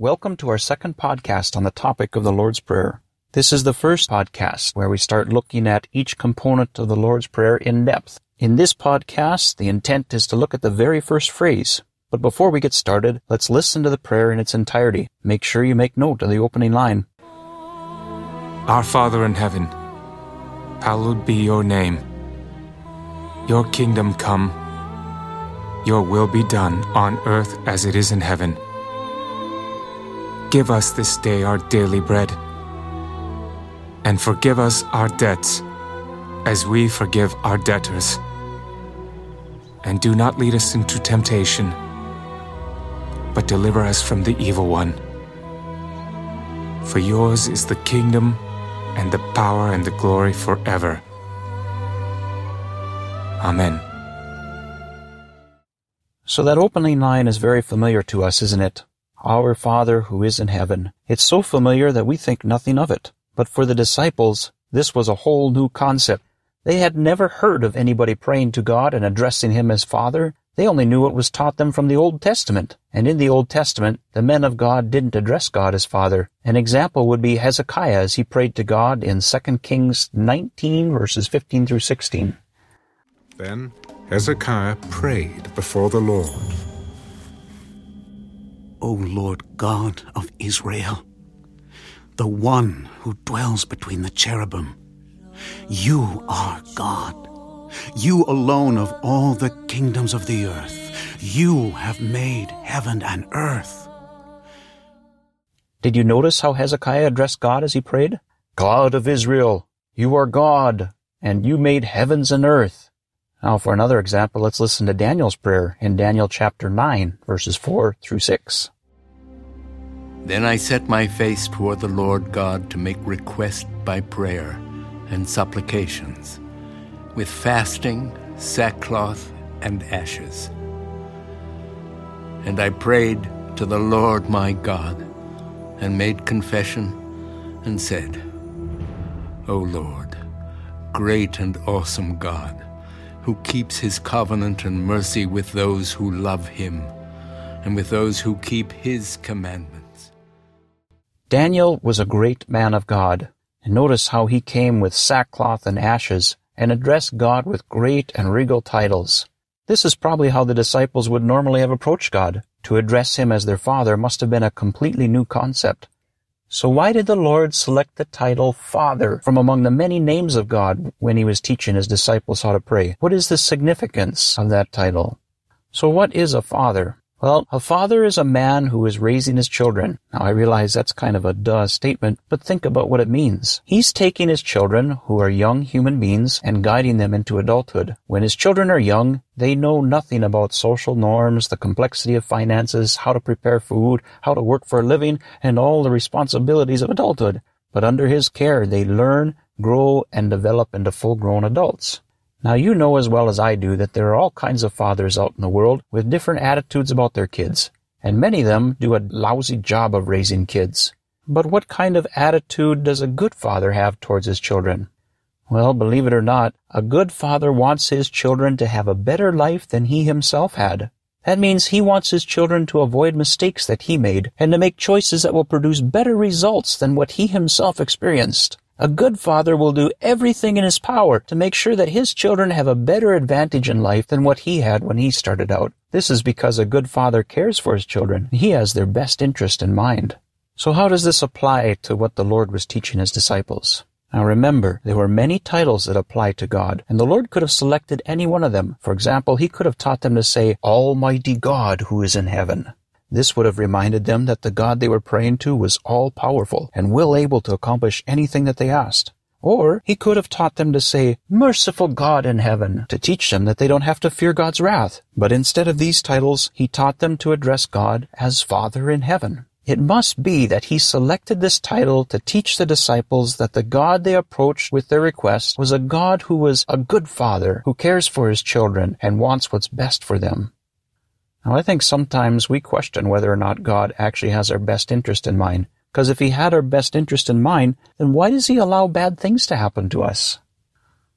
Welcome to our second podcast on the topic of the Lord's Prayer. This is the first podcast where we start looking at each component of the Lord's Prayer in depth. In this podcast, the intent is to look at the very first phrase. But before we get started, let's listen to the prayer in its entirety. Make sure you make note of the opening line. Our Father in heaven, hallowed be your name. Your kingdom come, your will be done on earth as it is in heaven. Give us this day our daily bread, and forgive us our debts as we forgive our debtors. And do not lead us into temptation, but deliver us from the evil one. For yours is the kingdom, and the power, and the glory forever. Amen. So that opening line is very familiar to us, isn't it? Our Father who is in heaven. It's so familiar that we think nothing of it. But for the disciples, this was a whole new concept. They had never heard of anybody praying to God and addressing Him as Father. They only knew what was taught them from the Old Testament. And in the Old Testament, the men of God didn't address God as Father. An example would be Hezekiah as he prayed to God in 2 Kings 19 verses 15 through 16. Then Hezekiah prayed before the Lord. O Lord God of Israel, the one who dwells between the cherubim. You are God. You alone of all the kingdoms of the earth. You have made heaven and earth. Did you notice how Hezekiah addressed God as he prayed? God of Israel, you are God, and you made heavens and earth. Now for another example, let's listen to Daniel's prayer in Daniel chapter 9, verses 4 through 6. Then I set my face toward the Lord God to make request by prayer and supplications, with fasting, sackcloth, and ashes. And I prayed to the Lord my God, and made confession, and said, O Lord, great and awesome God, who keeps his covenant and mercy with those who love him, and with those who keep his commandments. Daniel was a great man of God. And notice how he came with sackcloth and ashes and addressed God with great and regal titles. This is probably how the disciples would normally have approached God. To address him as their father must have been a completely new concept. So why did the Lord select the title Father from among the many names of God when he was teaching his disciples how to pray? What is the significance of that title? So what is a father? Well, a father is a man who is raising his children. Now, I realize that's kind of a duh statement, but think about what it means. He's taking his children, who are young human beings, and guiding them into adulthood. When his children are young, they know nothing about social norms, the complexity of finances, how to prepare food, how to work for a living, and all the responsibilities of adulthood. But under his care, they learn, grow, and develop into full-grown adults. Now you know as well as I do that there are all kinds of fathers out in the world with different attitudes about their kids, and many of them do a lousy job of raising kids. But what kind of attitude does a good father have towards his children? Well, believe it or not, a good father wants his children to have a better life than he himself had. That means he wants his children to avoid mistakes that he made and to make choices that will produce better results than what he himself experienced. A good father will do everything in his power to make sure that his children have a better advantage in life than what he had when he started out. This is because a good father cares for his children. He has their best interest in mind. So how does this apply to what the Lord was teaching his disciples? Now remember, there were many titles that apply to God, and the Lord could have selected any one of them. For example, He could have taught them to say, Almighty God who is in heaven. This would have reminded them that the God they were praying to was all powerful and well able to accomplish anything that they asked. Or he could have taught them to say, Merciful God in heaven, to teach them that they don't have to fear God's wrath. But instead of these titles, he taught them to address God as Father in heaven. It must be that he selected this title to teach the disciples that the God they approached with their request was a God who was a good father, who cares for his children and wants what's best for them. Now, I think sometimes we question whether or not God actually has our best interest in mind. Because if He had our best interest in mind, then why does He allow bad things to happen to us?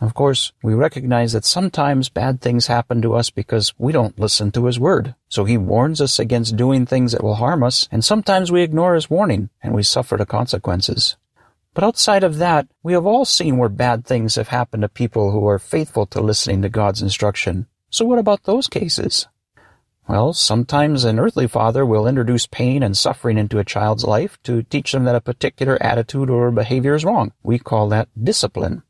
Of course, we recognize that sometimes bad things happen to us because we don't listen to His Word. So He warns us against doing things that will harm us, and sometimes we ignore His warning and we suffer the consequences. But outside of that, we have all seen where bad things have happened to people who are faithful to listening to God's instruction. So what about those cases? Well, sometimes an earthly father will introduce pain and suffering into a child's life to teach them that a particular attitude or behavior is wrong. We call that discipline.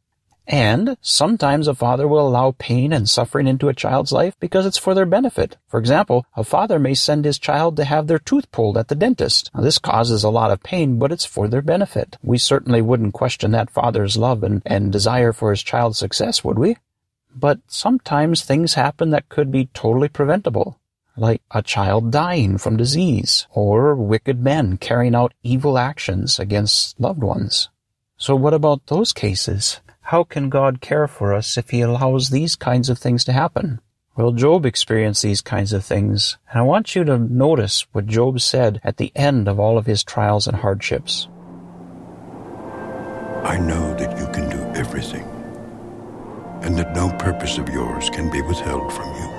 And sometimes a father will allow pain and suffering into a child's life because it's for their benefit. For example, a father may send his child to have their tooth pulled at the dentist. Now, this causes a lot of pain, but it's for their benefit. We certainly wouldn't question that father's love and, and desire for his child's success, would we? But sometimes things happen that could be totally preventable like a child dying from disease, or wicked men carrying out evil actions against loved ones. So what about those cases? How can God care for us if He allows these kinds of things to happen? Well, Job experienced these kinds of things, and I want you to notice what Job said at the end of all of his trials and hardships. I know that you can do everything, and that no purpose of yours can be withheld from you.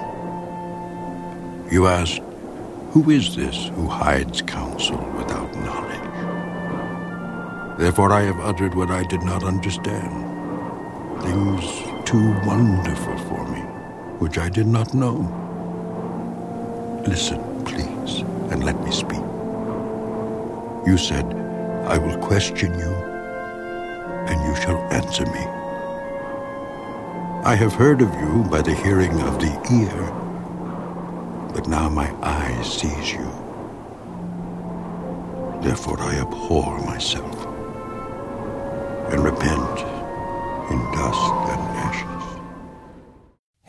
You ask, Who is this who hides counsel without knowledge? Therefore I have uttered what I did not understand things too wonderful for me, which I did not know. Listen, please, and let me speak. You said, I will question you, and you shall answer me. I have heard of you by the hearing of the ear, but now my eye sees you. Therefore I abhor myself and repent in dust and ashes.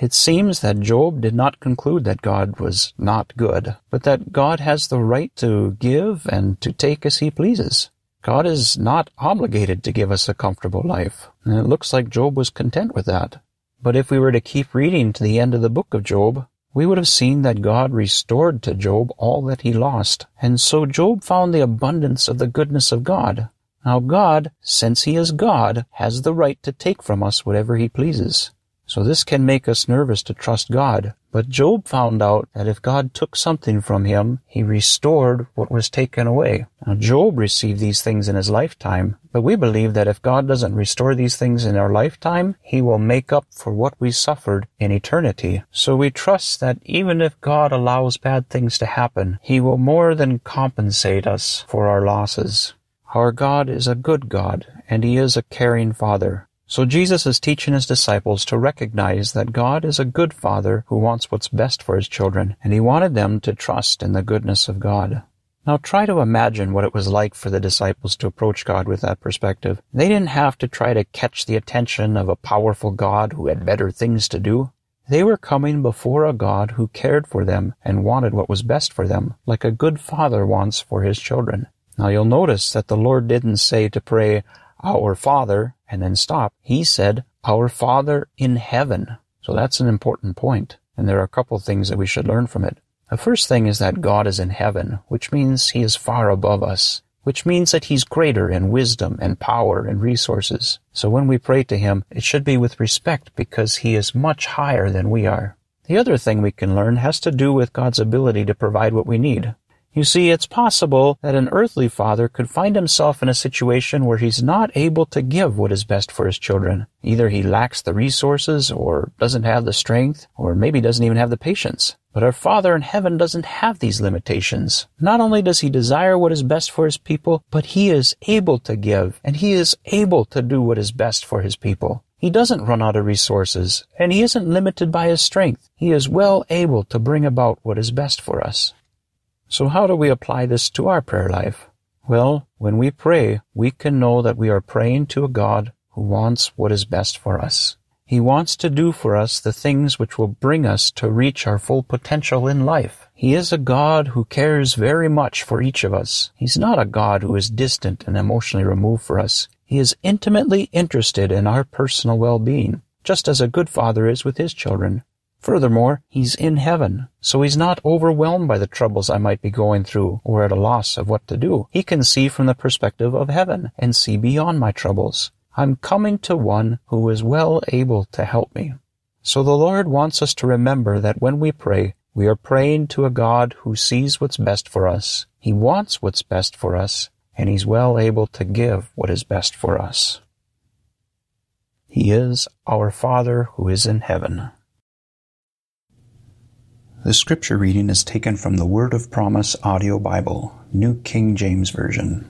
It seems that Job did not conclude that God was not good, but that God has the right to give and to take as he pleases. God is not obligated to give us a comfortable life, and it looks like Job was content with that. But if we were to keep reading to the end of the book of Job, we would have seen that God restored to Job all that he lost, and so Job found the abundance of the goodness of God. Now God, since He is God, has the right to take from us whatever He pleases. So this can make us nervous to trust God. But Job found out that if God took something from him, he restored what was taken away. Now Job received these things in his lifetime, but we believe that if God doesn't restore these things in our lifetime, he will make up for what we suffered in eternity. So we trust that even if God allows bad things to happen, he will more than compensate us for our losses. Our God is a good God, and He is a caring Father. So Jesus is teaching His disciples to recognize that God is a good Father who wants what's best for His children, and He wanted them to trust in the goodness of God. Now try to imagine what it was like for the disciples to approach God with that perspective. They didn't have to try to catch the attention of a powerful God who had better things to do. They were coming before a God who cared for them and wanted what was best for them, like a good father wants for his children. Now you'll notice that the Lord didn't say to pray, Our Father, and then stop. He said, Our Father in heaven. So that's an important point, and there are a couple of things that we should learn from it. The first thing is that God is in heaven, which means He is far above us, which means that He's greater in wisdom and power and resources. So when we pray to Him, it should be with respect because He is much higher than we are. The other thing we can learn has to do with God's ability to provide what we need. You see, it's possible that an earthly father could find himself in a situation where he's not able to give what is best for his children. Either he lacks the resources, or doesn't have the strength, or maybe doesn't even have the patience. But our Father in heaven doesn't have these limitations. Not only does he desire what is best for his people, but he is able to give, and he is able to do what is best for his people. He doesn't run out of resources, and he isn't limited by his strength. He is well able to bring about what is best for us. So how do we apply this to our prayer life? Well, when we pray, we can know that we are praying to a God who wants what is best for us. He wants to do for us the things which will bring us to reach our full potential in life. He is a God who cares very much for each of us. He's not a God who is distant and emotionally removed for us. He is intimately interested in our personal well-being, just as a good father is with his children. Furthermore, he's in heaven, so he's not overwhelmed by the troubles I might be going through or at a loss of what to do. He can see from the perspective of heaven and see beyond my troubles. I'm coming to one who is well able to help me. So the Lord wants us to remember that when we pray, we are praying to a God who sees what's best for us. He wants what's best for us, and He's well able to give what is best for us. He is our Father who is in heaven. The scripture reading is taken from the Word of Promise audio Bible, New King James Version.